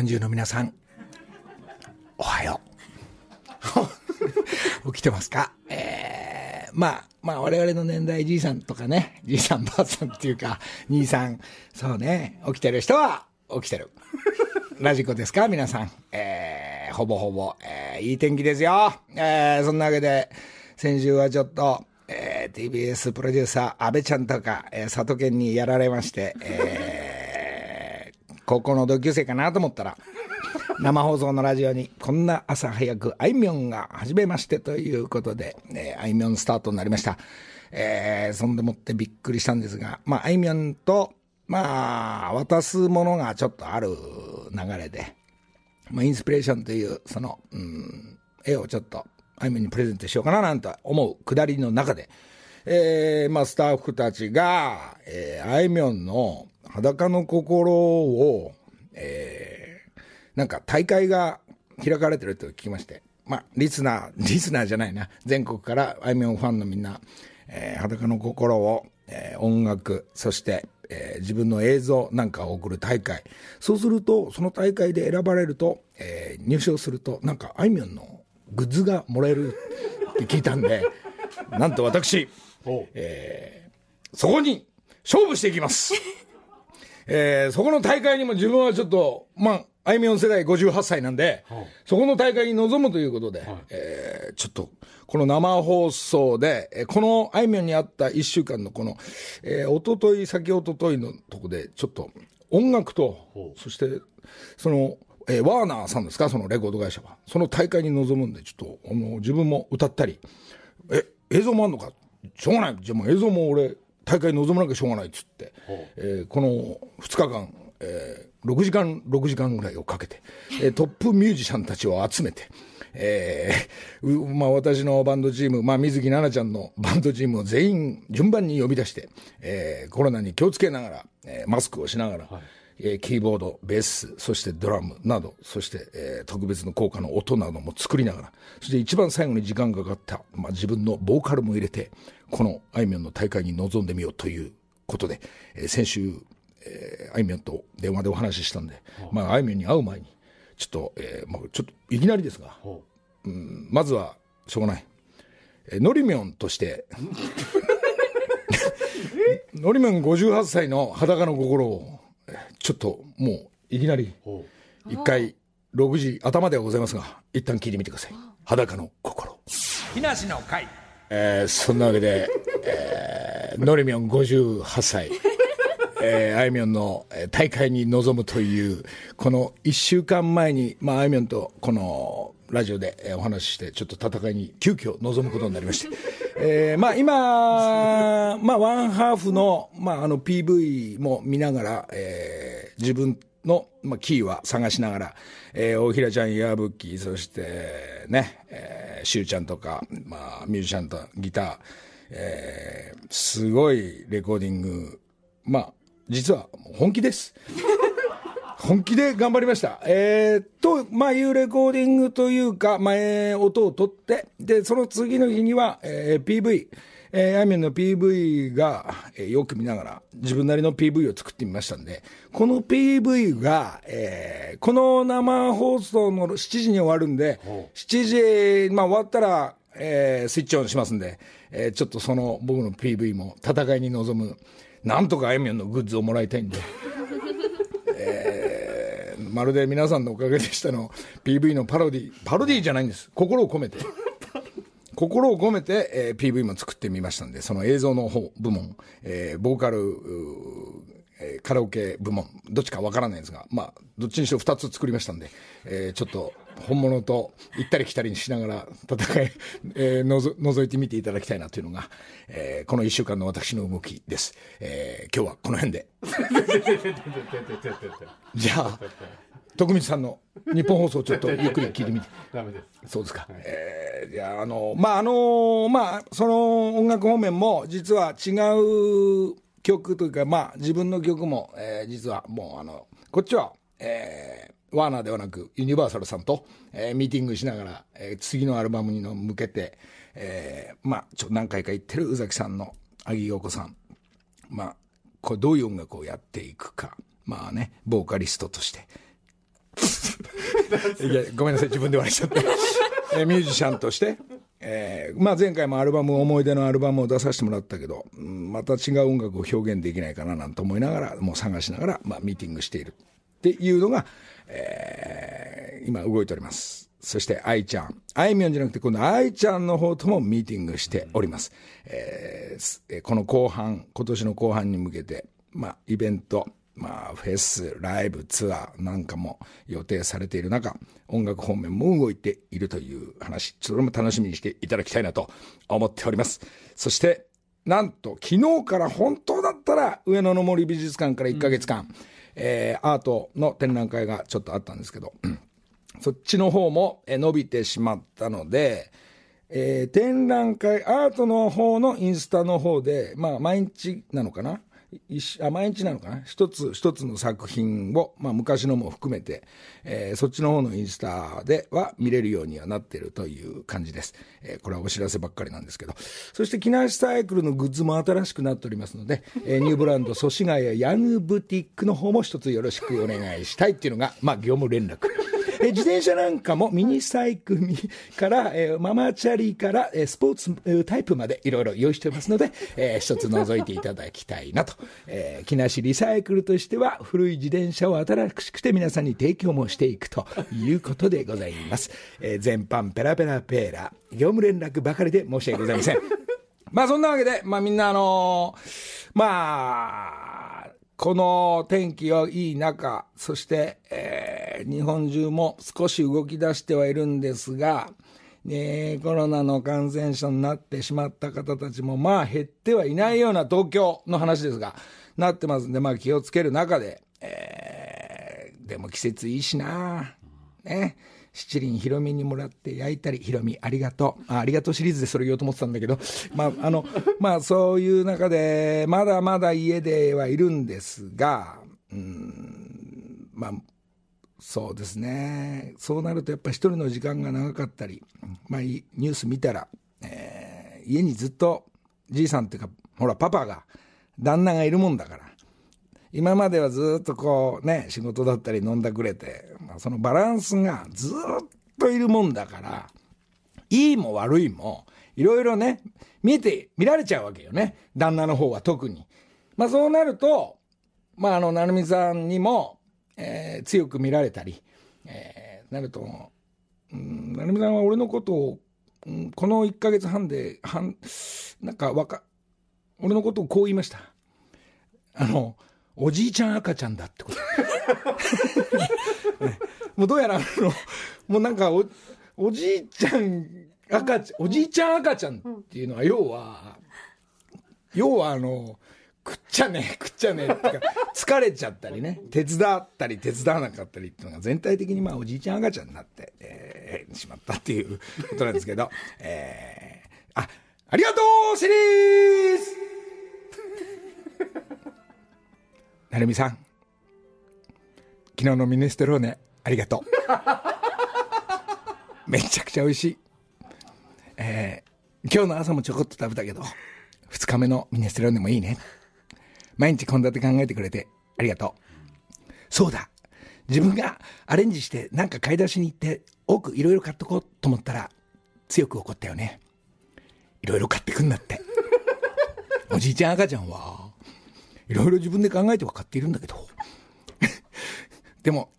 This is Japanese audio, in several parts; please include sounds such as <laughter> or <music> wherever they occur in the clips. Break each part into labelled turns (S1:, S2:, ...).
S1: 本中の皆さん、おはよう。<laughs> 起きてますか？えー、まあ、まあ我々の年代じいさんとかね、じいさんばあさんっていうか、兄さん、そうね、起きてる人は起きてる。ラジコですか？皆さん。えー、ほぼほぼ、えー、いい天気ですよ。えー、そんなわけで、先週はちょっと、えー、TBS プロデューサー、安倍ちゃんとか、えー、里犬にやられまして、えー、高校の同級生かなと思ったら、<laughs> 生放送のラジオに、こんな朝早く、あいみょんが始めましてということで、えー、あいみょんスタートになりました。えー、そんでもってびっくりしたんですが、まあ、あいみょんと、まあ、渡すものがちょっとある流れで、まあ、インスピレーションという、その、うん、絵をちょっと、あいみょんにプレゼントしようかななんて思うくだりの中で、えー、まあ、スタッフたちが、えー、あいみょんの裸の心を、えー、なんか大会が開かれてると聞きまして、まあ、リスナー、リスナーじゃないな、全国からあいみょんファンのみんな、えー、裸の心を、えー、音楽、そして、えー、自分の映像なんかを送る大会。そうすると、その大会で選ばれると、えー、入賞すると、なんか、あいみょんのグッズがもらえるって聞いたんで、<laughs> なんと私、えー、そこに勝負していきます。えー、そこの大会にも自分はちょっと、まあ、あいみょん世代58歳なんで、はあ、そこの大会に臨むということで、はい、えー、ちょっと、この生放送で、このあいみょんにあった1週間のこの、えー、おととい、先おとといのとこで、ちょっと音楽と、そして、その、えー、ワーナーさんですか、そのレコード会社は。その大会に臨むんで、ちょっと、あの、自分も歌ったり、え、映像もあんのか？しょうがない。じゃあもう映像も俺、大会に臨まなきゃしょうがないっつって、えー、この2日間、えー、6時間、6時間ぐらいをかけて、えー、トップミュージシャンたちを集めて、えー、まあ私のバンドチーム、まあ水木奈々ちゃんのバンドチームを全員順番に呼び出して、えー、コロナに気をつけながら、えー、マスクをしながら、はい。えー、キーボード、ベース、そしてドラムなど、そして、えー、特別の効果の音なども作りながら、そして一番最後に時間がかかった、まあ、自分のボーカルも入れて、このあいみょんの大会に臨んでみようということで、えー、先週、えー、あいみょんと電話でお話ししたんで、まあ、あいみょんに会う前に、ちょっと、えー、まあ、ちょっといきなりですが、う。ん、まずは、しょうがない。えー、のりみょんとして、<laughs> のりみょん58歳の裸の心を、ちょっともういきなり一回6時頭ではございますが一旦聞いてみてください。裸の心。木梨の会えー、そんなわけで、えー、のりみょん58歳 <laughs> えー、あいみょんの大会に臨むという、この1週間前に、まあ、あいみょんとこのラジオでお話しして、ちょっと戦いに急遽臨むことになりまして、えー、まあ今、まあワンハーフの、まああの PV も見ながら、えー、自分の、まあ、キーは探しながら、えー、大平ちゃん、矢吹、そしてね、えー、しゅうちゃんとか、まあミュージシャンとギター、えー、すごいレコーディング、まあ実は本気です。<laughs> 本気で頑張りました。えー、と、まあ、いうレコーディングというか、ま、え、音を取って、で、その次の日には、えー、PV、えー、アイメンの PV が、えー、よく見ながら自分なりの PV を作ってみましたんで、この PV が、えー、この生放送の7時に終わるんで、7時、まあ終わったら、えー、スイッチオンしますんで、えー、ちょっとその僕の PV も戦いに臨む、なんとかあいみょんのグッズをもらいたいんで、<laughs> まるで皆さんのおかげでしたの PV のパロディパロディじゃないんです。心を込めて心を込めて、えー、PV も作ってみましたんでその映像の方部門、えー、ボーカルえー、カラオケ部門、どっちかわからないんですが、まあ、どっちにしろ2つ作りましたんで、えー、ちょっと本物と行ったり来たりにしながら戦い、えー、のぞ覗いてみていただきたいなというのが、えー、この1週間の私の動きです。えー、今日はこの辺で。<laughs> じゃあ、徳光さんの日本放送ちょっとゆっくり聞いてみて。
S2: ダメです。
S1: そうですか。はい、えー、じゃあ、あの、まあ、あの、まあ、その音楽方面も実は違う曲というか、まあ、自分の曲も、えー、実はもう、あの、こっちは、えー、ワーナーではなく、ユニバーサルさんと、えー、ミーティングしながら、えー、次のアルバムにの向けて、えー、まあ、ちょ、何回か言ってる宇崎さんの、萩陽子さん、まあ、これどういう音楽をやっていくか、まあね、ボーカリストとして、<laughs> いやごめんなさい、自分で笑っちゃって。<laughs> えーミュージシャンとして、えーまあ、前回もアルバム、思い出のアルバムを出させてもらったけど、うんまた違う音楽を表現できないかななんて思いながら、もう探しながら、まあ、ミーティングしているっていうのが、えー今動いております。そして、愛ちゃん。あいみょんじゃなくて、今度、愛ちゃんの方ともミーティングしております。えこの後半、今年の後半に向けて、まあ、イベント、まあ、フェス、ライブ、ツアーなんかも予定されている中、音楽方面も動いているという話、それも楽しみにしていただきたいなと思っております。そして、なんと、昨日から本当だったら、上野の森美術館から1ヶ月間、えーアートの展覧会がちょっとあったんですけど、そっちの方もえー伸びてしまったので、えー展覧会、アートの方のインスタの方で、まあ、毎日なのかなあ毎日なのかな？一つ一つの作品を、まあ、昔のも含めて、えーそっちの方のインスタでは見れるようにはなってるという感じです。えーこれはお知らせばっかりなんですけど。そして、木梨サイクルのグッズも新しくなっておりますので、えーニューブランド、祖師ヶ谷ヤングブティックの方も一つよろしくお願いしたいっていうのが、まあ、業務連絡。え自転車なんかもミニサイクルから、えママチャリから、えスポーツタイプまでいろいろ用意してますので、えー一つ覗いていただきたいなと。えー木梨リサイクルとしては古い自転車を新しくて皆さんに提供もしていくということでございます。えー全般ペラペラペーラ、業務連絡ばかりで申し訳ございません。まあそんなわけで、まあみんなあのーまあ、この天気がいい中、そして、えー日本中も少し動き出してはいるんですが、ね、コロナの感染者になってしまった方たちも、まあ減ってはいないような東京の話ですが、なってますんで、まあ気をつける中で、えーでも季節いいしなね。七輪ひろみにもらって焼いたり、ひろみありがとう。あありがとうシリーズでそれ言おうと思ってたんだけど、<laughs> まあ、あの、まあそういう中で、まだまだ家ではいるんですが、うん、まあ、そうですね。そうなるとやっぱ一人の時間が長かったり、まあニュース見たら、えー家にずっとじいさんっていうか、ほらパパが、旦那がいるもんだから、今まではずっとこうね、仕事だったり飲んだくれて、まあ、そのバランスがずっといるもんだから、いいも悪いも、いろいろね、見えて、見られちゃうわけよね。旦那の方は特に。まあそうなると、まああの、成美さんにも、えー強く見られたり、えーなると、うん、成美さんは俺のことを、うんこの1ヶ月半で、半、なんかわか、俺のことをこう言いました。あの、おじいちゃん赤ちゃんだってこと。<laughs> ね。もうどうやらあの、もうなんかお、おじいちゃん赤ちゃん、おじいちゃん赤ちゃんっていうのは要は、要はあの、食っちゃねえ、食っちゃねえってか、疲れちゃったりね、手伝ったり手伝わなかったりっていうのが全体的にまあおじいちゃん赤ちゃんになって、えーしまったっていうことなんですけど、<laughs> えーあ、ありがとうシリーズ <laughs> なるみさん、昨日のミネストローネ、ありがとう。<laughs> めちゃくちゃ美味しい。えー今日の朝もちょこっと食べたけど、二日目のミネストローネもいいね。毎日献立考えてくれてありがとう。そうだ。自分がアレンジしてなんか買い出しに行って多くいろいろ買っとこうと思ったら強く怒ったよね。いろいろ買ってくんなって。おじいちゃん赤ちゃんはいろいろ自分で考えては買っているんだけど。<laughs> でも、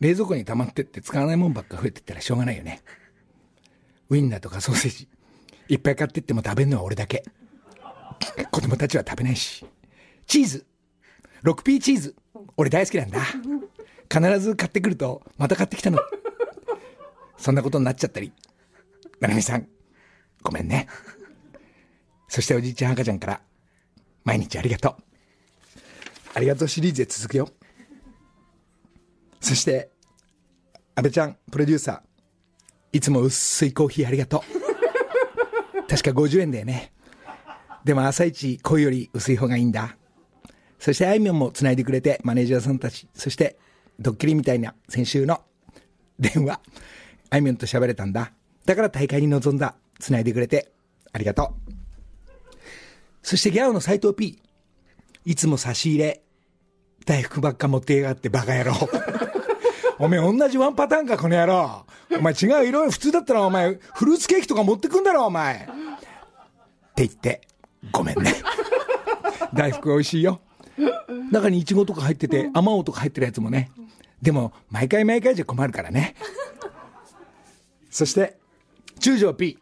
S1: 冷蔵庫に溜まってって使わないもんばっか増えてったらしょうがないよね。ウインナーとかソーセージ、いっぱい買ってっても食べるのは俺だけ。<laughs> 子供たちは食べないし。チーズ !6P チーズ俺大好きなんだ。必ず買ってくると、また買ってきたの。そんなことになっちゃったり。ななみさん、ごめんね。そしておじいちゃん赤ちゃんから、毎日ありがとう。ありがとうシリーズで続くよ。そして、安倍ちゃん、プロデューサー、いつも薄いコーヒーありがとう。確か50円だよね。でも朝一濃いより薄い方がいいんだ。そしてあいみょんも繋いでくれて、マネージャーさんたち、そしてドッキリみたいな先週の電話、あいみょんと喋れたんだ。だから大会に臨んだ。繋いでくれて、ありがとう。そしてギャオの斎藤 P。いつも差し入れ、大福ばっか持ってやがってバカ野郎。<laughs> お前同じワンパターンか、この野郎。お前違う、いろいろ普通だったらお前、フルーツケーキとか持ってくんだろ、お前。って言って、ごめんね。<laughs> 大福美味しいよ。中にイチゴとか入ってて、甘おうとか入ってるやつもね。でも、毎回毎回じゃ困るからね。そして、中条 P。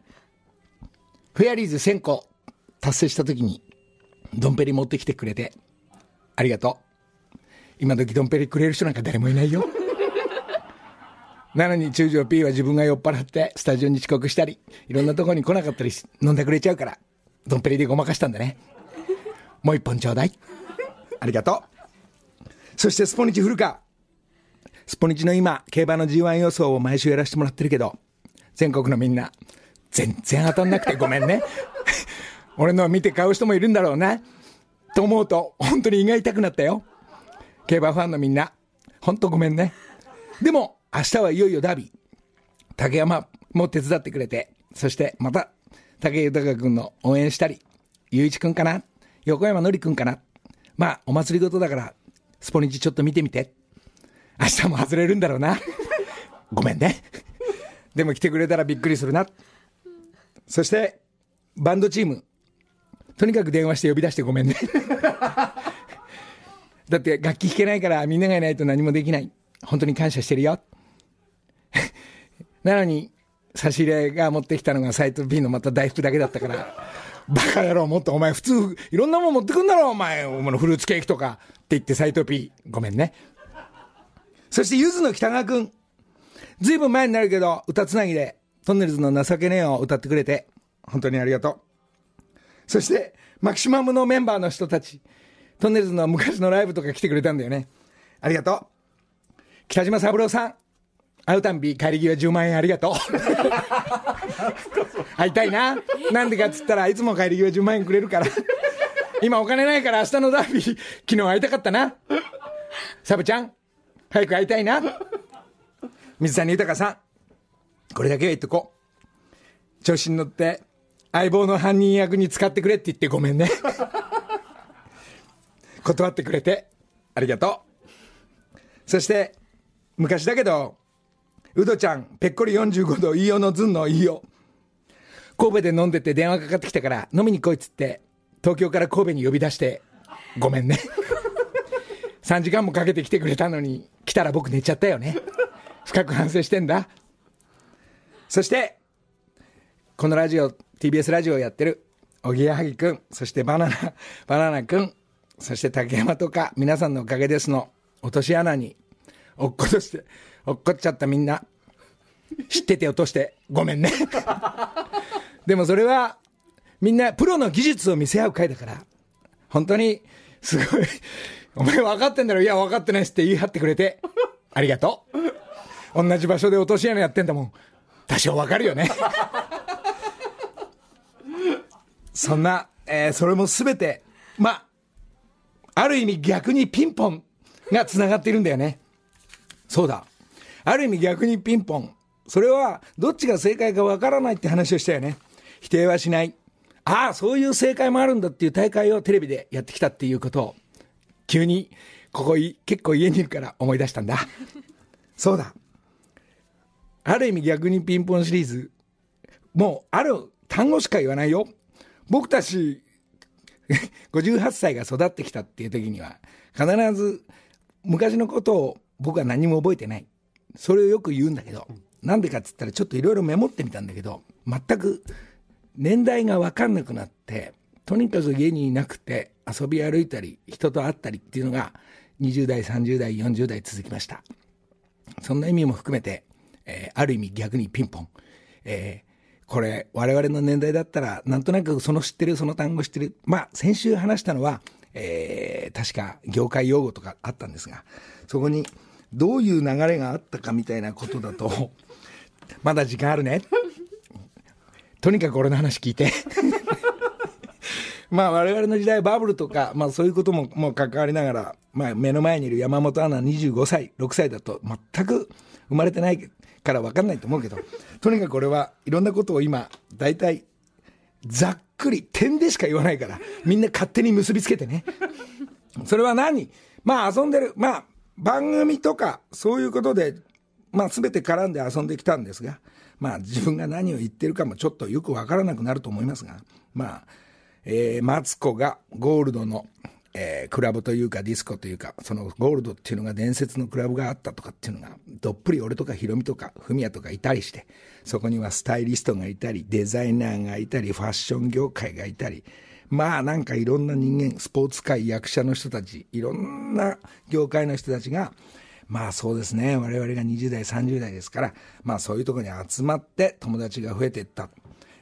S1: フェアリーズ1000個達成した時に、ドンペリ持ってきてくれて、ありがとう。今時ドンペリくれる人なんか誰もいないよ。なのに中条 P は自分が酔っ払ってスタジオに遅刻したり、いろんなとこに来なかったり飲んでくれちゃうから、ドンペリでごまかしたんだね。もう一本ちょうだい。ありがとう。そしてスポニチフルカスポニチの今、競馬の G1 予想を毎週やらせてもらってるけど、全国のみんな、全然当たんなくてごめんね。俺の見て買う人もいるんだろうな。と思うと、本当に胃が痛くなったよ。競馬ファンのみんな、本当ごめんね。でも、明日はいよいよダービー。竹山も手伝ってくれて、そしてまた、竹豊君の応援したり、雄一君かな横山のり君かなまあ、お祭り事だから、スポニチちょっと見てみて。明日も外れるんだろうな。ごめんね。でも来てくれたらびっくりするな。そして、バンドチーム。とにかく電話して呼び出してごめんね。<laughs> だって楽器弾けないからみんながいないと何もできない。本当に感謝してるよ。<laughs> なのに、差し入れが持ってきたのがサイト B のまた大福だけだったから、<laughs> バカ野郎、もっとお前普通、いろんなもん持ってくんだろ、お前。お前のフルーツケーキとか。って言ってサイト P、ごめんね。そして、ゆずの北川くん。ずいぶん前になるけど、歌つなぎで、トンネルズの情けねえを歌ってくれて、本当にありがとう。そして、マキシマムのメンバーの人たち、トンネルズの昔のライブとか来てくれたんだよね。ありがとう。北島三郎さん、会うたんび帰り際10万円ありがとう。<laughs> 会いたいな。なんでかっつったらいつも帰り際10万円くれるから。今お金ないから明日のダービー、昨日会いたかったな。サブちゃん、早く会いたいな。水谷豊さん、これだけは言っとこう。調子に乗って相棒の犯人役に使ってくれって言ってごめんね。<laughs> 断ってくれてありがとう。そして、昔だけど、うどちゃん、ぺっこり45度、飯尾のずんの飯尾。神戸で飲んでて電話かかってきたから飲みに来いっつって、東京から神戸に呼び出して、ごめんね。<laughs> 3時間もかけて来てくれたのに、来たら僕寝ちゃったよね。深く反省してんだ。そして、このラジオ、TBS ラジオをやってる、おぎやはぎくん、そしてバナナ、<laughs> バナナくん、そして竹山とか、皆さんのおかげですの、落とし穴に、落っことして、落っこっちゃったみんな、知ってて落として、ごめんね。<laughs> でもそれは、みんなプロの技術を見せ合う会だから、本当に、すごい、お前分かってんだろいや、分かってないっすって言い張ってくれて、ありがとう。同じ場所で落とし穴やってんだもん。多少分かるよね。そんな、えー、それもすべて、まあ、ある意味逆にピンポンが繋がっているんだよね。そうだ。ある意味逆にピンポン。それは、どっちが正解かわからないって話をしたよね。否定はしない。ああ、そういう正解もあるんだっていう大会をテレビでやってきたっていうことを、急に、ここい結構家にいるから思い出したんだ。そうだ。ある意味逆にピンポンシリーズ、もう、ある単語しか言わないよ。僕たち、<laughs> 58歳が育ってきたっていう時には、必ず昔のことを僕は何も覚えてない。それをよく言うんだけど、なんでかっつったらちょっといろいろメモってみたんだけど、全く年代が分かんなくなって、とにかく家にいなくて遊び歩いたり、人と会ったりっていうのが20代、30代、40代続きました。そんな意味も含めて、えー、ある意味逆にピンポン。えー、これ、我々の年代だったら、なんとなくその知ってる、その単語知ってる。まあ、先週話したのは、えー、確か業界用語とかあったんですが、そこに、どういう流れがあったかみたいなことだと、<laughs> まだ時間あるね。とにかく俺の話聞いて。<laughs> まあ我々の時代バブルとか、まあそういうことももう関わりながら、まあ目の前にいる山本アナ25歳、6歳だと全く生まれてないから分かんないと思うけど、<laughs> とにかく俺はいろんなことを今、大体、ざっくり、点でしか言わないから、みんな勝手に結びつけてね。それは何？まあ遊んでる。まあ番組とかそういうことでまあ全て絡んで遊んできたんですが、まあ自分が何を言ってるかもちょっとよくわからなくなると思いますが、まあ、えー、マツコがゴールドの、えー、クラブというかディスコというか、そのゴールドっていうのが伝説のクラブがあったとかっていうのが、どっぷり俺とかヒロミとかフミヤとかいたりして、そこにはスタイリストがいたり、デザイナーがいたり、ファッション業界がいたり、まあなんかいろんな人間、スポーツ界、役者の人たち、いろんな業界の人たちが、まあそうですね、我々が20代、30代ですから、まあそういうとこに集まって友達が増えていった。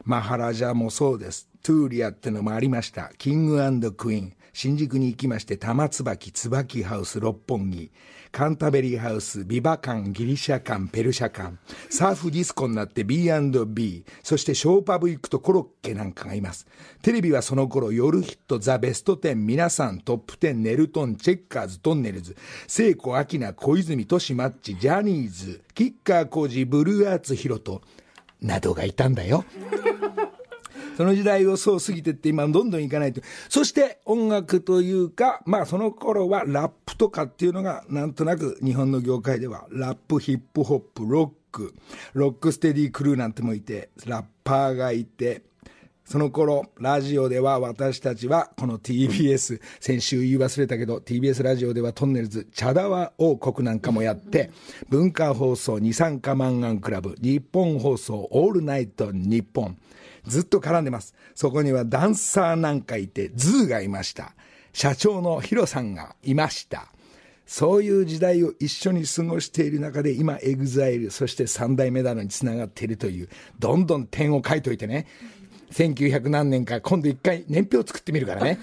S1: マハラジャもそうです。トゥーリアってのもありました。キングクイーン。新宿に行きまして、玉椿、椿ハウス、六本木。カンタベリーハウス、ビバ館、ギリシャ館、ペルシャ館、サーフディスコになって B&B、そしてショーパブ行くとコロッケなんかがいます。テレビはその頃、夜ヒット、ザ・ベスト10、皆さん、トップ10、ネルトン、チェッカーズ、トンネルズ、聖子、アキナ、小泉、トシマッチ、ジャニーズ、キッカー工事、ブルーアーツ、ヒロト、などがいたんだよ。その時代をそう過ぎてって今どんどんいかないと。そして音楽というか、まあその頃はラップとかっていうのがなんとなく日本の業界ではラップ、ヒップホップ、ロック、ロックステディクルーなんてもいて、ラッパーがいて、その頃、ラジオでは私たちは、この TBS、先週言い忘れたけど、TBS ラジオではとんねるず、チャダワ王国なんかもやって、文化放送二酸化マンガンクラブ、ニッポン放送オールナイトニッポン、ずっと絡んでます。そこにはダンサーなんかいて、 ZOO がいました。社長のヒロさんがいました。そういう時代を一緒に過ごしている中で、今、エグザイル、そして三代目だのにつながっているという、どんどん点を書いといてね。1900何年か、今度一回年表作ってみるからね。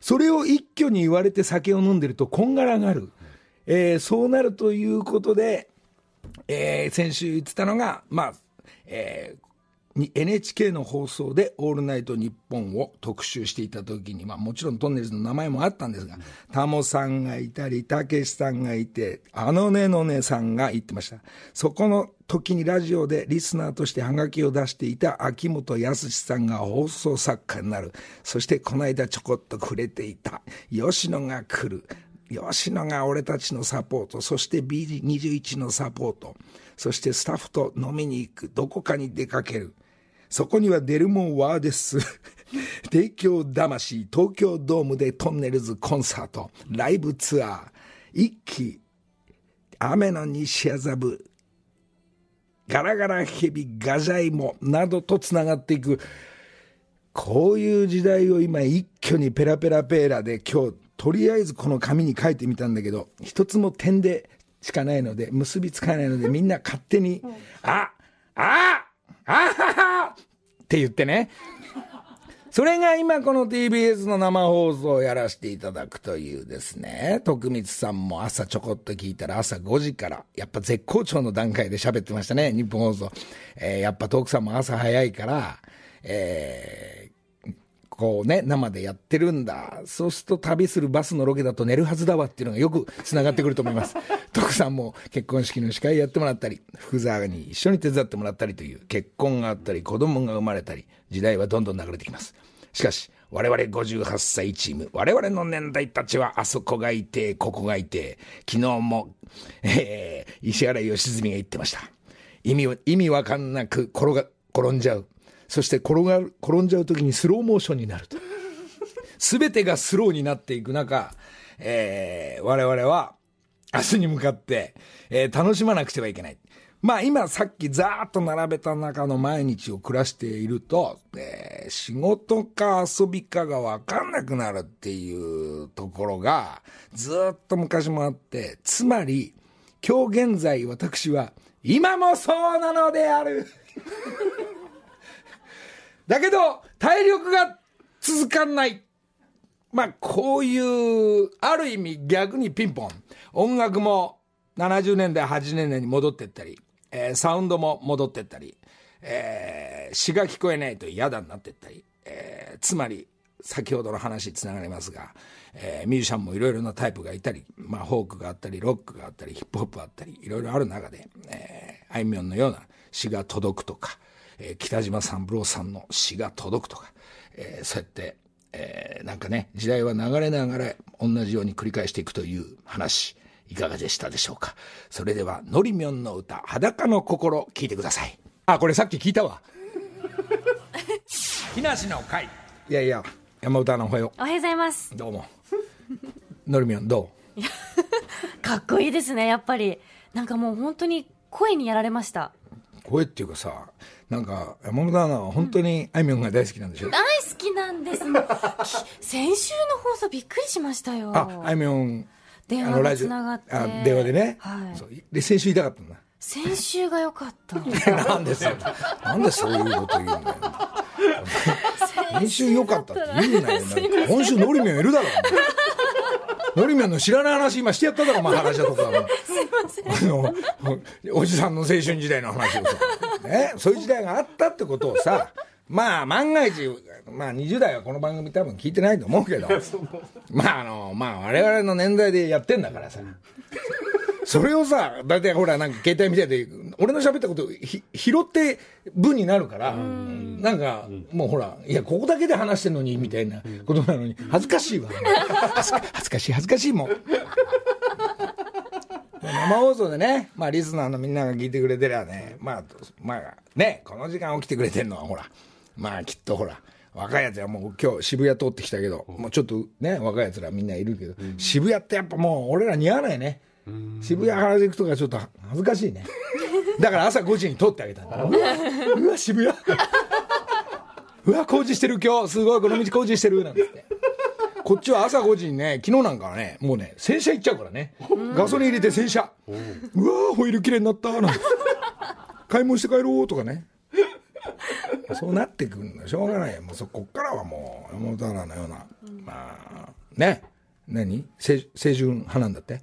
S1: それを一挙に言われて酒を飲んでるとこんがらがる。えー、そうなるということで、えー、先週言ってたのが、まあ、えー、NHK の放送で「オールナイトニッポン」を特集していた時に、まあ、もちろんとんねるずの名前もあったんですが、タモさんがいたり、たけしさんがいて、あのねのねさんが言ってました。そこの時にラジオでリスナーとしてハガキを出していた秋元康さんが放送作家になる。そしてこの間ちょこっと触れていた吉野が来る。吉野が俺たちのサポート、そして B21 のサポート、そしてスタッフと飲みに行く、どこかに出かける。そこにはデルモンワーデス、<laughs> 提供魂、東京ドームでトンネルズコンサート、ライブツアー、一期、雨の西麻布、ガラガラヘビ、ガジャイモなどとつながっていく、こういう時代を今一挙にペラペラペーラで今日、とりあえずこの紙に書いてみたんだけど、一つも点でしかないので、結びつかないので、みんな勝手に、あああははって言ってね。それが今この TBS の生放送をやらせていただくというですね、徳光さんも朝ちょこっと聞いたら朝5時から、やっぱ絶好調の段階で喋ってましたね、日本放送。えー、やっぱ徳さんも朝早いから、え、こうね、生でやってるんだ。そうすると旅するバスのロケだと寝るはずだわっていうのがよく繋がってくると思います。<laughs> 徳さんも結婚式の司会やってもらったり、福沢に一緒に手伝ってもらったりという結婚があったり、子供が生まれたり、時代はどんどん流れてきます。しかし、我々58歳チーム、我々の年代たちはあそこがいて、ここがいて、昨日も、えー、石原良純が言ってました。意味、意味わかんなく転が、転んじゃう。そして転がる、転んじゃう時にスローモーションになると。<laughs> すべてがスローになっていく中、えー、我々は明日に向かって、えー、楽しまなくてはいけない。まあ今さっきざーっと並べた中の毎日を暮らしていると、えー、仕事か遊びかがわかんなくなるっていうところがずっと昔もあって、つまり今日現在私は今もそうなのである <laughs> だけど、体力が続かない。まあ、こういう、ある意味逆にピンポン。音楽も70年代、80年代に戻ってったり、えー、サウンドも戻ってったり、えー、詩が聞こえないと嫌だになってったり、えー、つまり、先ほどの話につながりますが、えー、ミュージシャンもいろいろなタイプがいたり、まあ、フォークがあったり、ロックがあったり、ヒップホップがあったり、いろいろある中で、えー、あいみょんのような詩が届くとか、えー、北島三郎さんの詩が届くとか、えー、そうやって、えー、なんかね、時代は流れながら同じように繰り返していくという話、いかがでしたでしょうかそれでは、のりみょんの歌、裸の心、聞いてください。あ、これさっき聞いたわ。<laughs> 木梨の会。いやいや、山歌のおはよ
S2: おはようございます。
S1: う。どうも。のりみょん、ど <laughs>
S2: かっこいいですね、やっぱり。なんかもう本当に声にやられました。
S1: う声っていうかさ、なんか、山本アナは本当にあいみょんが大好きなんでしょ、
S2: 大好きなんです <laughs> 先週の放送びっくりしましたよ。
S1: あ、あいみょん、
S2: 電話がつながって。
S1: あ電話でね。
S2: はい
S1: そうで、先週言いたかったんだ。
S2: 先週が良かった。<laughs>
S1: なんでそれなんでそういうこと言うんだよ。<laughs> 先週良かったって言うなよ。今週のりみょんいるだろ。お前の知らない話今してやっただろ、まあ話だとか。あの、おじさんの青春時代の話をさ。ね、そういう時代があったってことをさ、まあ万が一、まあ20代はこの番組多分聞いてないと思うけど、まああの、まあ我々の年代でやってんだからさ。それをさ、大体ほら、なんか携帯見てて、俺の喋ったことひ拾って文になるから、なんか、もうほら、いや、ここだけで話してんのに、みたいなことなのに、恥ずかしいわ。恥ずかしい、恥ずかしいもん。生放送でね、まあ、リスナーのみんなが聞いてくれてりゃね、まあ、まあ、ね、この時間起きてくれてるのは、ほら、まあ、きっとほら、若いやつはもう今日渋谷通ってきたけど、もうちょっとね、若いやつらみんないるけど、渋谷ってやっぱもう俺ら似合わないね。渋谷原宿とかちょっと恥ずかしいね。<laughs> だから朝5時に通ってあげたんだ。うわ、うわ渋谷。うわ、工事してる今日、すごいこの道工事してる、なんて。こっちは朝5時にね、昨日なんかはね、もうね、洗車行っちゃうからね。ガソリン入れて洗車。うわー、ホイール綺麗になった、なんて。買い物して帰ろうとかね。そうなってくるんだしょうがないよ。もうそこっからはもう、山本アナのような、まあ、ね。何？青青春派なんだって？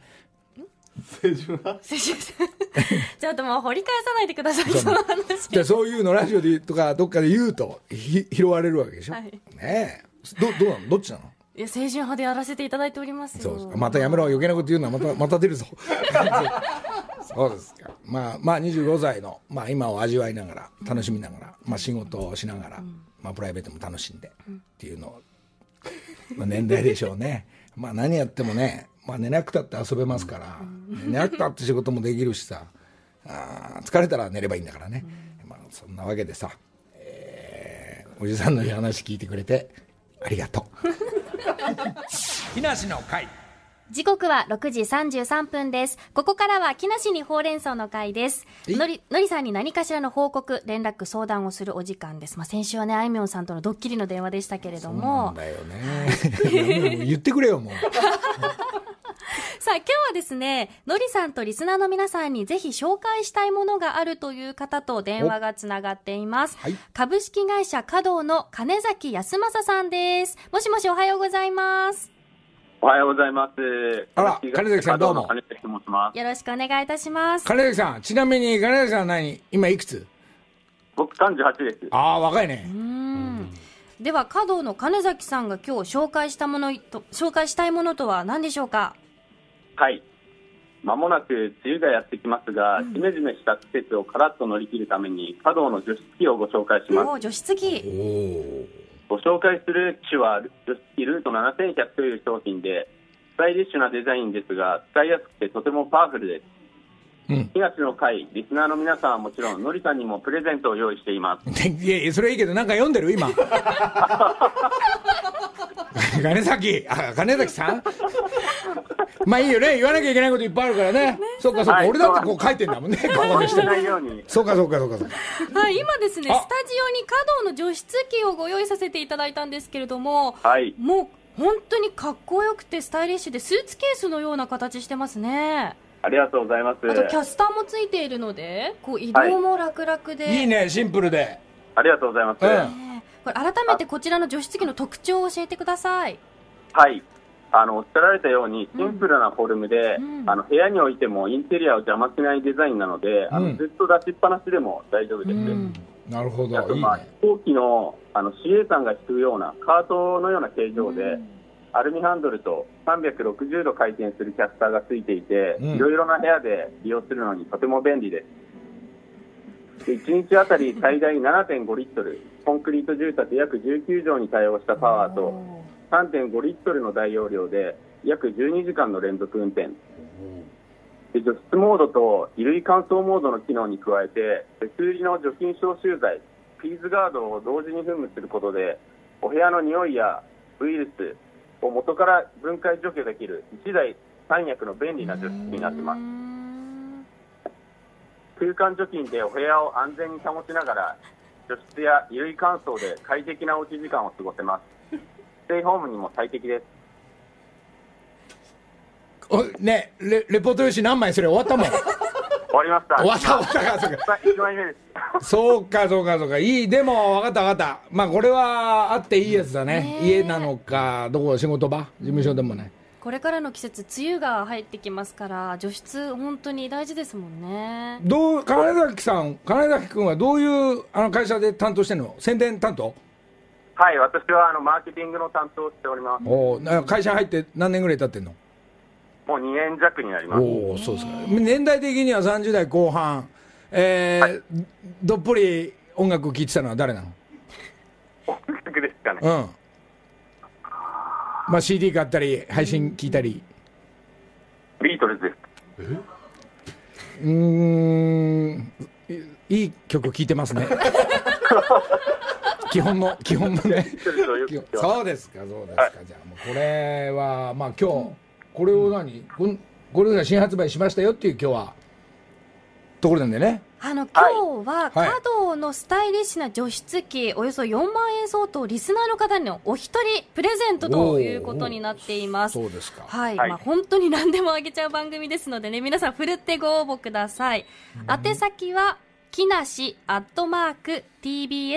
S2: 先週ちょっともう掘り返さないでください、その話。
S1: じゃあそういうのラジオでとかどっかで言うとひ拾われるわけでしょ、
S2: はい。
S1: ねえ。どどうなの？どっちなの？
S2: いや、青春派でやらせていただいておりますよ。
S1: そうまたやめろ。余計なこと言うのはまた <laughs> また出るぞ。そうですか。まあまあ25歳の、まあ、今を味わいながら楽しみながら、まあ、仕事をしながら、まあ、プライベートも楽しんでっていうのを、まあ、年代でしょうね。まあ何やってもね、まあ、寝なくたって遊べますから、寝なくたって仕事もできるしさあー疲れたら寝ればいいんだからね、まあ、そんなわけでさ、えーおじさんの話聞いてくれてありがとう。<laughs> 木梨の会。
S2: 時刻は6時33分です。ここからは木梨にほうれん草の会です。
S1: え？
S2: のり、のりさんに何かしらの報告、連絡、相談をするお時間です。まあ、先週はね、あいみょんさんとのドッキリの電話でしたけれど
S1: そうな
S2: も
S1: ん、だよね。言ってくれよもう <laughs> <laughs>
S2: さあ、今日はですね、のりさんとリスナーの皆さんにぜひ紹介したいものがあるという方と電話がつながっています。
S1: はい
S2: 株式会社稼働の金崎康正さんです。もしもしおはようございます。
S3: おはようございます。
S1: あら金崎さんどうも
S3: 金崎と申します。
S2: よろしくお願いいたします。
S1: 金崎さんちなみに金崎さんは何今いくつ？
S3: 僕38です。
S1: ああ若いね
S2: うんでは、稼働の金崎さんが今日紹介したものと、紹介したいものとは何でしょうか？
S3: はい。まもなく梅雨がやってきますが、ジメジメした季節をカラッと乗り切るために、稼働の除湿機をご紹介します。
S2: お除湿機。
S1: おお
S3: ご紹介する機種は、除湿機ルート7100という商品で、スタイリッシュなデザインですが、使いやすくてとてもパワフルです。
S1: うん
S3: 東の会、リスナーの皆さんはもちろん、のりさんにもプレゼントを用意しています。<laughs>
S1: いやいやそれはいいけどなんか読んでる？今 <laughs> 金崎あ金崎さん？まあいいよね言わなきゃいけないこといっぱいあるからねそっかそっか、
S3: はい
S1: 俺だってこう書いてんだもんねここにして
S3: ないように。
S1: そうかそうかそうかそうか
S2: はい、今ですね、
S1: あ
S2: スタジオに稼働の除湿機をご用意させていただいたんですけれども、
S3: はい。
S2: もう本当にかっこよくてスタイリッシュでスーツケースのような形してますね。
S3: ありがとうございます。
S2: あとキャスターもついているので、こう移動も楽々で。
S1: いいねシンプルで
S3: ありがとうございます。
S1: うん
S2: ねこれ改めてこちらの除湿機の特徴を教えてください。
S3: はい。あの、おっしゃられたように、シンプルなフォルムで、
S2: うん。
S3: あの、部屋においてもインテリアを邪魔しないデザインなので、あ
S1: うん。
S3: の、ずっと出しっぱなしでも大丈夫です。
S2: うん。
S1: なるほど。
S3: あと、
S1: いい
S3: まあ、
S1: ね
S3: 飛行機の、あの、CA さんが引くような、カートのような形状で、アルミハンドルと360度回転するキャスターがついていて、
S1: うん。
S3: いろいろな部屋で利用するのにとても便利です。で1日あたり最大7.5リットル、コンクリート住宅約19畳に対応したパワーと、3.5リットルの大容量で約12時間の連続運転。で除湿モードと衣類乾燥モードの機能に加えて別売りの除菌消臭剤ピーズガードを同時に噴霧することでお部屋の匂いやウイルスを元から分解除去できる1台3役の便利な除湿機になっています。空間除菌でお部屋を安全に保ちながら除湿や衣類乾燥で快適なおうち時間を過ごせます。テイホームにも最適です。
S1: おねレレポート用紙何枚それ終わったもん。
S3: 終わりました。
S1: 終わった終わった。かそうか
S3: さあ1枚目です
S1: そうかそうか。そうかいいでも分かった分かった。まあこれはあっていいやつだね。
S2: ねえ。
S1: 家なのかどこ仕事場？事務所でもね
S2: これからの季節梅雨が入ってきますから除湿本当に大事ですもんね。
S1: どう金崎さん金崎君はどういうあの会社で担当してるの？宣伝担当？
S3: はい私はあのマーケティングの担当をしております。
S1: おーな会社入って何年ぐらい経ってんの？
S3: もう2年弱になります。
S1: おおそうですか。年代的には30代後半。えーどっぷり音楽聴いてたのは誰なの？
S3: 音楽ですかね。
S1: うん。まあ CD 買ったり配信聞いたり。
S3: ビートルズです。
S1: うーん。いいい曲聴いてますね <laughs> <laughs> 基本の基本のね。そうですかそうですか、じゃあもうこれはまあ今日これを何？こんこれが新発売しましたよっていう今日はところなんでね。
S2: あの今日は
S1: はい。
S2: 華道のスタイリッシュな除湿機およそ4万円相当をリスナーの方にお一人プレゼントということになっています。
S1: そうですか。
S2: はい、
S3: はい。
S2: まあ、本当に何でもあげちゃう番組ですのでね、皆さん、ふるってご応募ください。宛先は、木梨アットマーク tbs.co.jp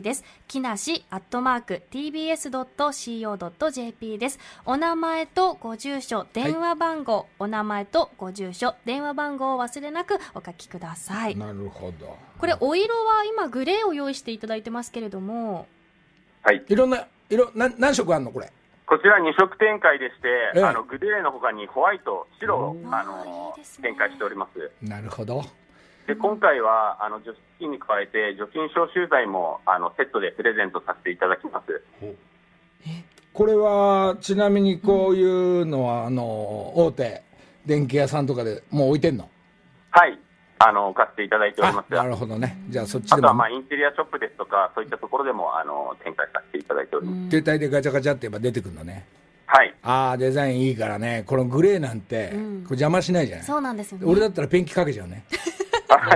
S2: です。木梨アットマーク tbs.co.jp です。お名前とご住所、電話番号、お名前とご住所、電話番号を忘れなくお書きください。
S1: なるほど
S2: これ、お色は今、グレーを用意していただいてますけれども、
S3: はい
S1: いろんな色な何色あんのこれ？
S3: こちら2色展開でして、
S1: ええ。
S3: あのグレーの他にホワイト、白をあの
S2: いいですね。
S3: 展開しております。
S1: なるほど。
S3: で今回はあの除湿機に加えて除菌消臭剤もあのセットでプレゼントさせていただきます。
S1: これはちなみにこういうのは、あの大手電気屋さんとかでもう置いてんの？
S3: はい、あの買っていただいており
S1: あ
S3: ます。
S1: なるほどね。じゃあそっちでも。
S3: あとはまあインテリアショップですとかそういったところでもあの展開させていただいております。
S1: 携帯でガチャガチャって言えば出てくるのね。
S3: はい、
S1: ああデザインいいからね。このグレーなんて、
S2: うん。
S1: これ邪魔しないじゃない？
S2: そうなんですよね。
S1: 俺だったらペンキかけちゃうね。<laughs>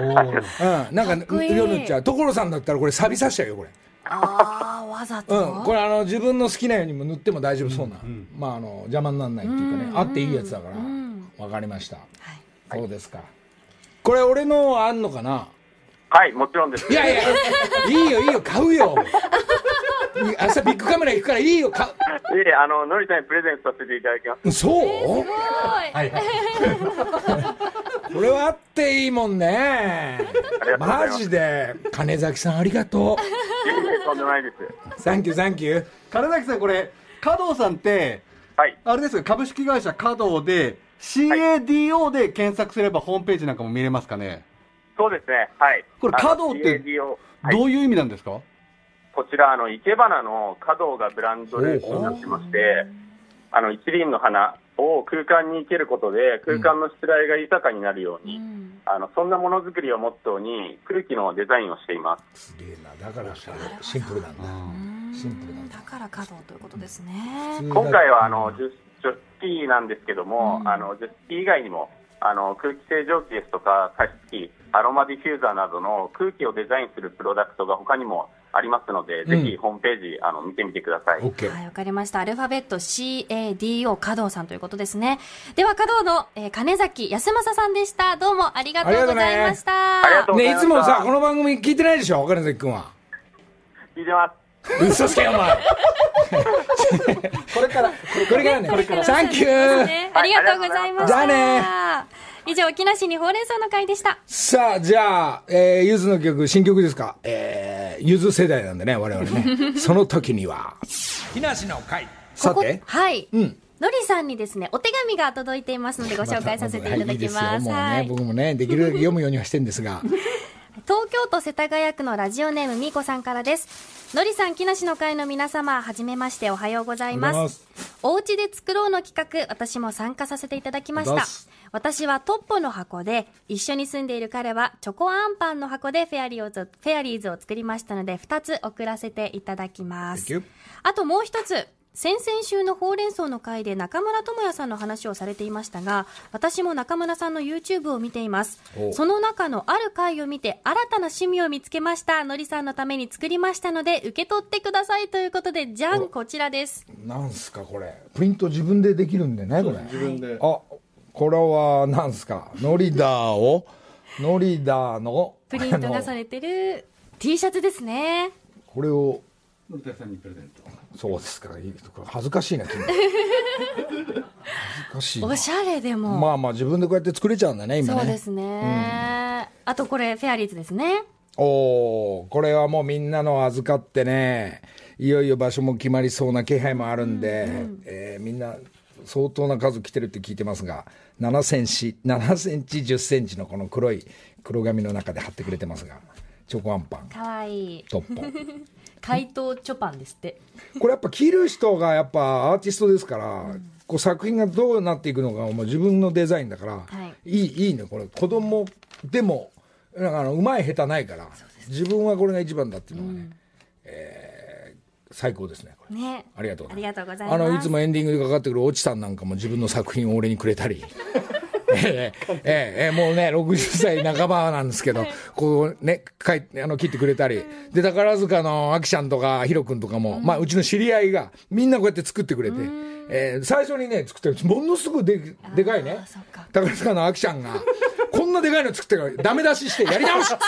S1: うん。なんか
S2: かっこいい。
S1: 色塗っちゃう所さんだったらこれ錆びさしちゃうよこれ。
S2: ああ、わざと。
S1: うん、これあの自分の好きなようにも塗っても大丈夫そうな、
S4: うん。
S1: まああの邪魔にならないっていうかね、
S2: うん。
S1: あっていいやつだから、
S2: うん。
S1: わかりました、
S2: はい。
S1: そうですかこれ俺のあんのかな？
S3: はい、もちろんです。
S1: いやいやいいよいいよ。買うよ。い明日ビッグカメラ行くからいいよ。買
S3: いえあののりさんにプレゼントさせていただきます。
S1: うそう、
S2: すごい。
S4: はいはい。
S1: これはあっていいもんね。マジで。金崎さんありがと
S3: いえいえとんでもないです。
S1: うサンキューサンキュー
S4: 金崎さんこれ加藤さんって
S3: はい、
S4: あれですよ株式会社加藤で CADO で検索すればホームページなんかも見れますかね、
S3: そうですね。はい。
S4: これ CADO ってどういう意味なんですか？
S3: こちら、あの、生け花の華道がブランドルーツになってまして、あの、一輪の花を空間に生けることで、空間のしつらいが豊かになるように、
S2: うん。
S3: あの、そんなものづくりをモットーに、空気のデザインをしています。
S1: すげえな。だからさシンプルなんだ。シンプルなんだ。
S2: だから稼働ということですね。
S3: 今回は、あの、除除湿機なんですけども、
S2: うん
S3: あの、除湿機以外にも、あの、空気清浄機ですとか、加湿器、アロマディフューザーなどの空気をデザインするプロダクトが他にもありますので、
S1: ん
S3: ぜひホームページ、あの、見てみてください。
S1: オッケー
S2: はい、わかりました。アルファベット CADO 加藤さんということですね。では、加藤の、えー金崎康政さんでした。どうもありがとうございました。
S3: ありがとうござい
S1: ねい
S3: ました
S1: つもさこの番組聞いてないでしょ金崎君は
S3: 聞いてます。
S1: 嘘つけよお前
S4: これから
S1: これからね
S4: これから
S1: サンキュー
S2: ねありがとうございました。
S1: じゃあね
S2: 以上、木梨にほうれん草の会でした。
S1: さあ、じゃあ、えー、ゆずの曲、新曲ですか？えー、ゆず世代なんでね、我々ね。<laughs> その時には。木梨の会。さ
S2: ここ
S1: て、
S2: はい。
S1: うん。
S2: のりさんにですね、お手紙が届いていますのでご紹介させていただきます。
S1: はいいいですよもうね、
S2: はい
S1: 僕もね、できるだけ読むようにはしてるんですが。
S2: 東京都世田谷区のラジオネームみーこさんからです。のりさん、木梨の会の皆様、はじめましておはようございます。おうちで作ろうの企画、私も参加させていただきました。私はトッポの箱で、一緒に住んでいる彼はチョコアンパンの箱でフェアリーをフェアリーズを作りましたので、2つ送らせていただきます。あともう一つ。先々週のほうれん草の回で中村智也さんの話をされていましたが、私も中村さんの YouTube を見ています。
S1: お。
S2: その中のある回を見て新たな趣味を見つけました。のりさんのために作りましたので、受け取ってくださいということで、じゃん、こちらです。
S1: なんすかこれ。プリント自分でできるんでねこれ。
S4: 自分で。
S1: あこれはなんすか？ノリダーを？ノリダーの？
S2: プリントがされてる T シャツですね。
S1: これを。
S4: のりたけさんにプレゼント
S1: そうですか恥ずかしいな君。恥ずかしいな。
S2: おしゃれでも。
S1: まあまあ自分でこうやって作れちゃうんだね今ね。
S2: そうですね。あとこれ、フェアリーズですね。
S1: おおこれはもうみんなの預かってね。いよいよ場所も決まりそうな気配もあるんで、えーみんな相当な数来てるって聞いてますが7センチ7センチ10センチのこの黒い黒紙の中で貼ってくれてますがチョコアンパン。
S2: かわいい。
S1: トッポ
S2: 怪盗チョパンですって。
S1: これやっぱ着る人がやっぱアーティストですから、こう作品がどうなっていくのかもう自分のデザインだから、
S2: はい。
S1: い、いいいねこれ。子供でもなんかあのうまい下手ないから自分はこれが一番だっていうのがね、えー最高ですねこれ。
S2: ね。
S1: ありがとう
S2: ありがとうございます。
S1: あのいつもエンディングでかかってくる越智さんなんかも自分の作品を俺にくれたり <laughs> ええええええもうね60歳半ばなんですけどこうねかいあの切ってくれたりで宝塚のあきちゃんとかヒロ君とかも、まあ、うちの知り合いがみんなこうやって作ってくれて、ええ最初にね作ったらものすごいででかいね。宝塚のあきちゃんがなでかいの作ってからダメ出ししてやり直し。っつっ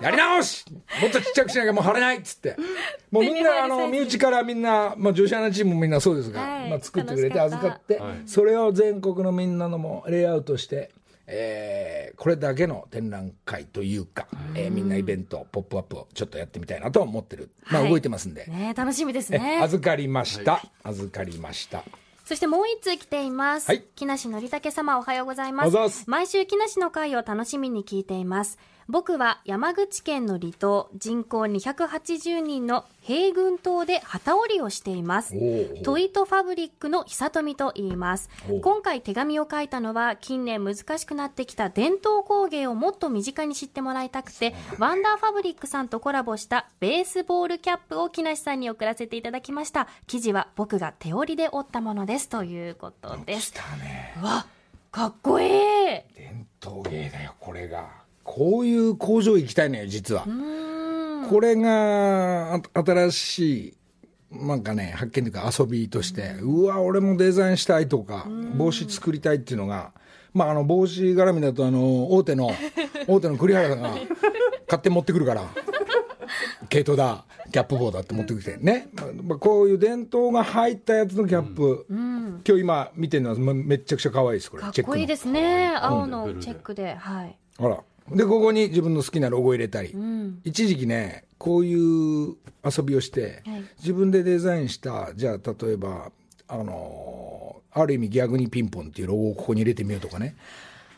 S1: てやり直し。もっとちっちゃくしなきゃもう貼れないっつって。<laughs> もうみんなあの身内からみんな、まあ、女子アナチームもみんなそうですが、
S2: はい。
S1: まあ、作ってくれて預かって、
S4: はい。
S1: それを全国のみんなのもレイアウトして、えーこれだけの展覧会というか、えーみんなイベントポップアップをちょっとやってみたいなとは思ってる、まあ、
S2: はい。
S1: 動いてますんで、
S2: ね楽しみです
S1: え
S2: ね。
S1: 預かりました、預かりました
S2: そしてもう一通来ています。
S1: はい
S2: 木梨のりたけ様おはようございます
S1: おはようございます。
S2: 毎週木梨の会を楽しみに聞いています。僕は山口県の離島人口280人の平郡島で旗織りをしています。トイトファブリックの久富と言います
S1: お。
S2: 今回手紙を書いたのは近年難しくなってきた伝統工芸をもっと身近に知ってもらいたくて、ワンダーファブリックさんとコラボしたベースボールキャップを木梨さんに送らせていただきました。生地は僕が手織りで織ったものですということです。
S1: だね
S2: うわ、かっこいい。
S1: 伝統芸だよこれがこういう工場行きたいのよ実は。これがあ新しいなんかね発見というか遊びとして、うわ俺もデザインしたいとか帽子作りたいっていうのがまああの帽子絡みだとあの大手の <laughs> 大手の栗原さんが勝手に持ってくるから毛糸だキャップ帽だって持ってきてね、まあ、こういう伝統が入ったやつのキャップ、今日今見てるのはまめっちゃくちゃ可愛いですこれ。
S2: かっ
S1: チェックの。
S2: こいいですね。青
S4: うん。
S2: のチェックで。はい。
S1: ほらでここに自分の好きなロゴ入れたり、
S2: うん。
S1: 一時期ねこういう遊びをして、
S2: はい。
S1: 自分でデザインしたじゃあ例えばあのーある意味逆にピンポンっていうロゴをここに入れてみようとかね。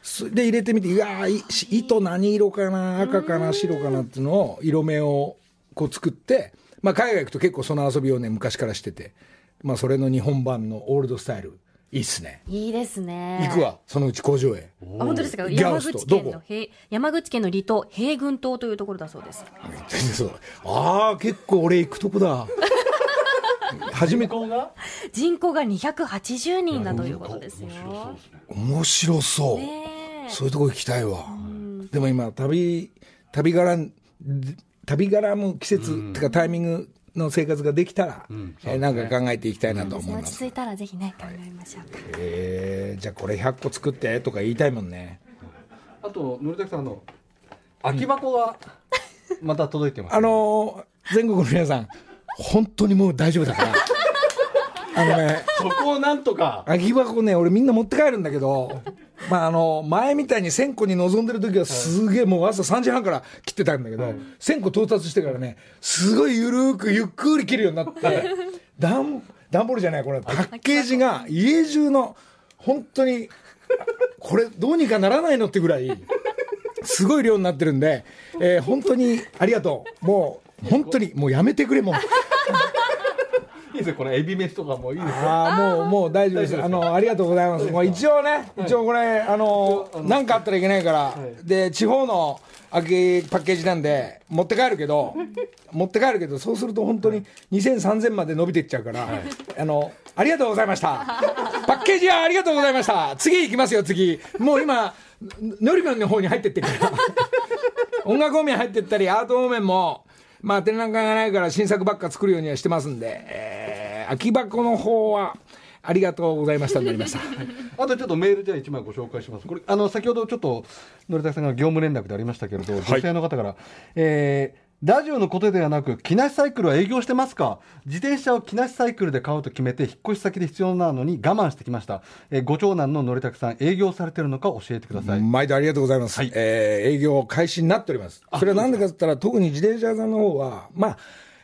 S1: すで入れてみてうわ糸何色かな赤かな白かなっていうのを色目をこう作って、まあ、海外行くと結構その遊びをね昔からしてて、まあ、それの日本版のオールドスタイルいいっすね。
S2: いいですね。
S1: 行くわそのうち工場へ。
S2: あ、本当ですか？
S1: ギャ
S2: 山
S1: オストどこ
S2: 口県の平、山口県の離島、平郡島というところだそうです。
S1: そう。ああ結構俺行くとこだ。<laughs> 初めて。
S4: こが？
S2: 人口が280人だということですよ。
S1: 面白そう、そういうとこ行きたいわ、でも今旅旅絡ん旅絡む季節、ってかタイミングの生活ができたら、えーなんか考えていきたいなと思います、
S2: 落ち着い。たらぜひね、考えましょうか。
S1: えー。じゃあこれ100個作ってとか言いたいもんね。
S4: あとのりたけさんの空き箱がまた届いてます、
S1: あのー全国の皆さん本当にもう大丈夫だから。<laughs> あのね
S4: そこをなんとか。
S1: 空き箱ね俺みんな持って帰るんだけどまああの前みたいに1000個に臨んでる時はすげえもう朝3時半から切ってたんだけど、1000個到達してからねすごいゆるーくゆっくり切るようになって段段ボールじゃないこれパッケージが家中の本当にこれどうにかならないのってぐらいすごい量になってるんで、えー本当にありがとう。もう本当に、もうやめてくれ、もう。
S4: ですよ、このエビ飯とかもいいですよ。
S1: ああ、もう、もう大丈夫です。あの、ありがとうございます。もう一応ね、一応これ、あの、なんかあったらいけないから、で、地方のパッケージなんで、持って帰るけど、持って帰るけど、そうすると本当に2000、3000まで伸びていっちゃうから、あの、ありがとうございました。パッケージはありがとうございました。次行きますよ、次。もう今、のりまんの方に入ってってるから。音楽方面入ってったり、アート方面も、まあ展覧会がないから新作ばっか作るようにはしてますんで、えー、空き箱の方は、ありがとうございましたになりました。<laughs>
S4: あとちょっとメールじゃあ1枚ご紹介します。これ、あの、先ほどちょっと、のりたけさんが業務連絡でありましたけれど、女性の方から、えー、ラジオのことではなく、木梨サイクルは営業してますか？自転車を木梨サイクルで買うと決めて、引っ越し先で必要なのに我慢してきました。えーご長男ののりたけさん、営業されてるのか教えてください。
S1: 毎度ありがとうございます。えー営業開始になっております。それはなんでかって言ったら、特に自転車屋さんの方は、まあ、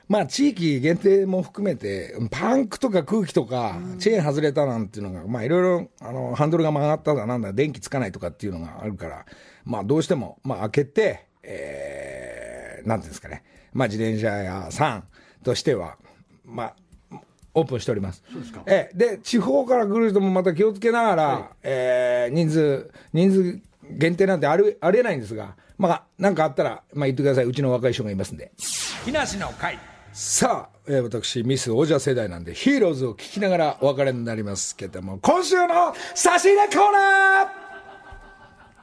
S1: まあ、地域限定も含めて、パンクとか空気とか、チェーン外れたなんていうのが、まあ、いろいろ、あの、ハンドルが曲がっただなんだ、電気つかないとかっていうのがあるから、まあ、どうしても、まあ、開けて、えー、なんていうんですかね、まあ、自転車屋さんとしては、まあ、オープンしております。ええで、地方から来る人もまた気をつけながら、えー人数、人数限定なんてあるありえないんですが、まあ、なんかあったら、まあ言ってください。うちの若い人がいますんで。木梨の会。さあ、えー私、ミス王者世代なんで、ヒーローズを聞きながらお別れになりますけども、今週の差し入れコーナー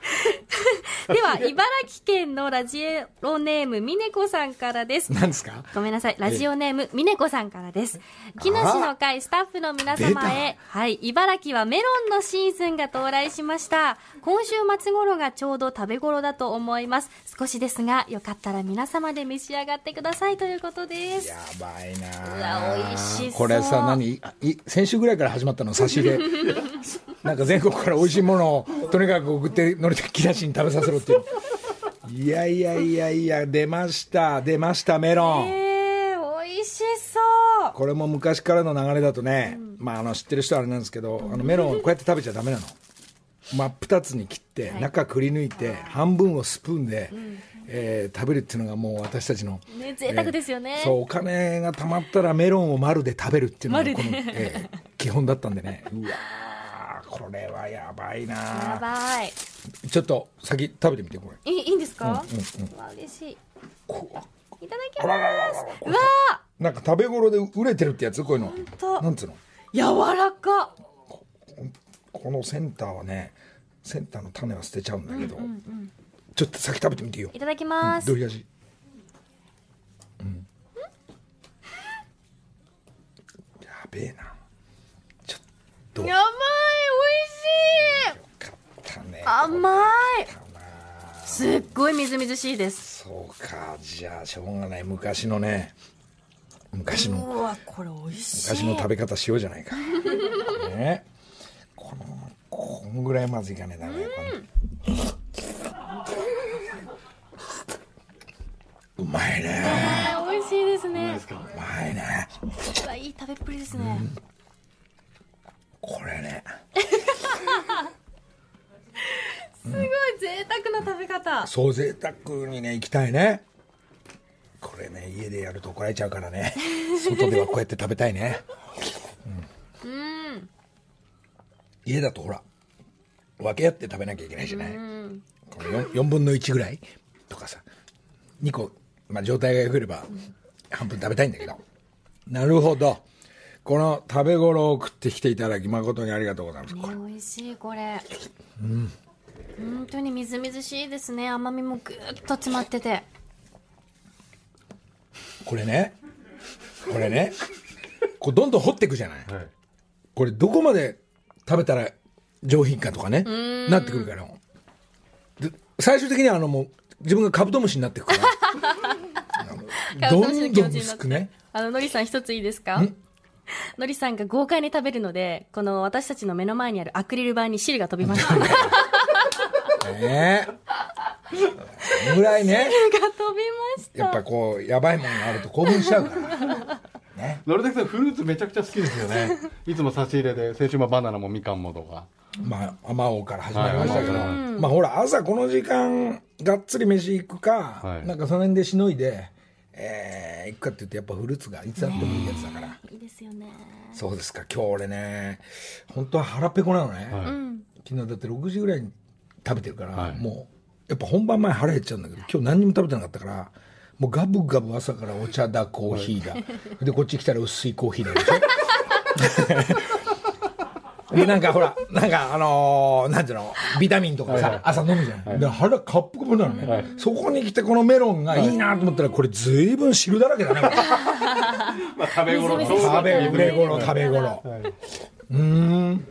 S1: <laughs>
S2: では、茨城県のラジオネーム、みねこさんからです。
S1: 何ですか？
S2: ごめんなさい。ラジオネーム、みねこさんからです。木梨の会スタッフの皆様へ、はい、茨城はメロンのシーズンが到来しました。今週末頃がちょうど食べ頃だと思います。少しですが、よかったら皆様で召し上がってくださいということです。
S1: やばいな
S2: うわ美味しそう
S1: これさ、何？あい先週ぐらいから始まったの、差し入れ。<laughs> なんか全国から美味しいものをとにかく送って、乗りて木梨に食べさせろっていうの。いやいやいやいや、出ました、出ました、メロン。
S2: えー、美味しそう。
S1: これも昔からの流れだとね、まあ、あの知ってる人はあれなんですけど、あのメロンをこうやって食べちゃダメなの。真っ二つに切って、中くり抜いて、半分をスプーンで、えー食べるっていうのがもう私たちの。
S2: ね、贅沢ですよね。
S1: そう、お金が貯まったらメロンを丸で食べるっていうのがこの、えー基本だったんでね。うわーこれはやばい
S2: や
S1: な
S2: ばい。
S1: ちょっと先食べてみて、これ。
S2: いいいいんですか、
S1: うんうん
S2: うわ、嬉しい。
S1: こ
S2: いただきます。
S1: こ
S2: うわ
S1: なんか食べ頃で売れてるってやつ？こういうの。
S2: 当
S1: なんつうの？
S2: ー柔らか。
S1: このセンターはねセンターの種は捨てちゃうんだけど、ちょっと先食べてみてよ。
S2: いただきます。
S1: どういう味？うん。やべえな。ちょっと。
S2: やばい、美味しい。
S1: かったね
S2: 甘い。すっごいみずみずしいです。
S1: そうか。じゃあしょうがない。昔のね。昔の。
S2: うわ、これ美味しい。
S1: 昔の食べ方しようじゃないか。ね。このこんぐらいまずいかねえだね、このうまいね。
S2: 美味しいですね。
S1: うまいね。
S2: いい食べっぷりですね。
S1: これね
S2: すごい贅沢な食べ方。
S1: そう贅沢にね行きたいね。これね家でやると怒られちゃうからね。<laughs> 外ではこうやって食べたいね、うん。家だとほら分け合って食べなきゃいけないじゃない、これ 4, 4分の1ぐらいとかさ。2個、まあ、状態が良ければ半分食べたいんだけど。なるほど。この食べ頃を送ってきていただき誠にありがとうございます、こ
S2: 美味しいこれ。本当にみずみずしいですね。甘みもぐーっと詰まってて。
S1: これね。これね。こうどんどん掘っていくじゃない。
S4: はい。
S1: これどこまで食べたら上品かとかね。なってくるから。で最終的にはあのもう自分がカブトムシになっていくから。<laughs> あのどんどん薄くね。
S2: あの、のりさん一ついいですか？のりさんが豪快に食べるので、この私たちの目の前にあるアクリル板に汁が飛びました。<laughs>
S1: ね。えぐらいね
S2: 飛びました。
S1: やっぱこうやばいものがあると興奮しちゃうから。<laughs> ね。
S4: のりたけさん、フルーツめちゃくちゃ好きですよね。<laughs> いつも差し入れで、先週もバナナもみかんもとか。
S1: まあ、アマオから始まりましたけど、
S4: はい
S1: まあほら、朝この時間、がっつり飯行くか、
S4: はい。
S1: なんかその辺でしのいで、えー、行くかっていうとやっぱフルーツがいつあってもいいやつだから、
S2: いいですよね。
S1: そうですか。今日俺ね本当は腹ペコなのね、
S4: はい。
S2: うん。
S1: 昨日だって6時ぐらいに食べてるから、
S4: はい。
S1: もうやっぱ本番前腹減っちゃうんだけど今日何にも食べてなかったからもうガブガブ朝からお茶だコーヒーだ、でこっち来たら薄いコーヒーだ <laughs> でしょでなんかほらなんかあのーなんていうのビタミンとかさ、
S4: はい。はい
S1: 朝飲むじゃん、で腹カップカップなのね、そこに来てこのメロンがいいなと思ったらこれずいぶん汁だらけだね。こ <laughs> れ
S4: まあ、食べ頃
S1: 食べ頃食べ頃。
S4: はい。う
S1: ーん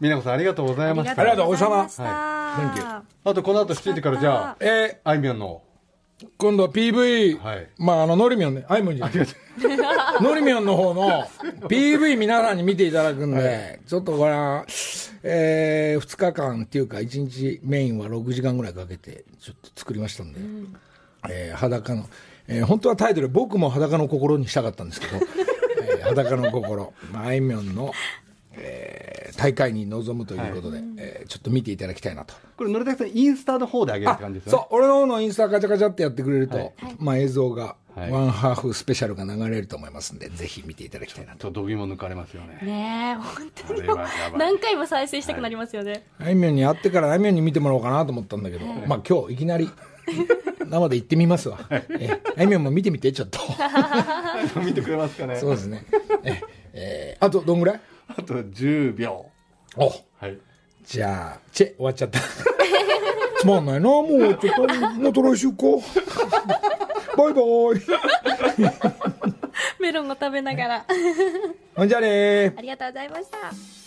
S4: 美奈子さんありがとうございました。
S1: ありがとうございま
S2: した。
S1: はい。
S4: あとこの後7時からじゃあ
S1: え
S4: あいみょんの。
S1: ー今度は PV、
S4: はい。
S1: まああののりみょんね。あいみょんじゃない。<laughs> のりみょんの方の PV 皆さんに見ていただくんで、ちょっとこれは、えー、2日間っていうか1日メインは6時間ぐらいかけてちょっと作りましたんで、えー裸の、えー本当はタイトル僕も裸の心にしたかったんですけど、<laughs> えー裸の心、まああいみょんの、えー大会に臨むということで、えーちょっと見ていただきたいなと。
S4: これ、のりたけさん、インスタの方で上げるって感じですよね。
S1: そう、俺の方のインスタガチャガチャってやってくれると、
S4: はい
S1: まあ映像が、
S4: はい
S1: ワンハーフスペシャルが流れると思いますんで、ぜひ見ていただきたいなと。
S4: ちょっと度肝抜かれますよね。
S2: ねえ、本当に何回も再生したくなりますよね。
S1: あいみょんに会ってからあいみょんに見てもらおうかなと思ったんだけど、まあ今日いきなり生で行ってみますわ。えあいみょんも見てみて、ちょっと。<laughs>
S4: 見てくれますかね。
S1: そうですね。え、えーあとどんぐらい？
S4: あと10秒。
S1: お
S4: はい。
S1: じゃあ、チェ、終わっちゃった。<laughs> つまんないな、もう、ちょっと、また来週行こう。<laughs> バイバイ。<laughs>
S2: メロンを食べながら。
S1: ほんじゃあねー。
S2: ありがとうございました。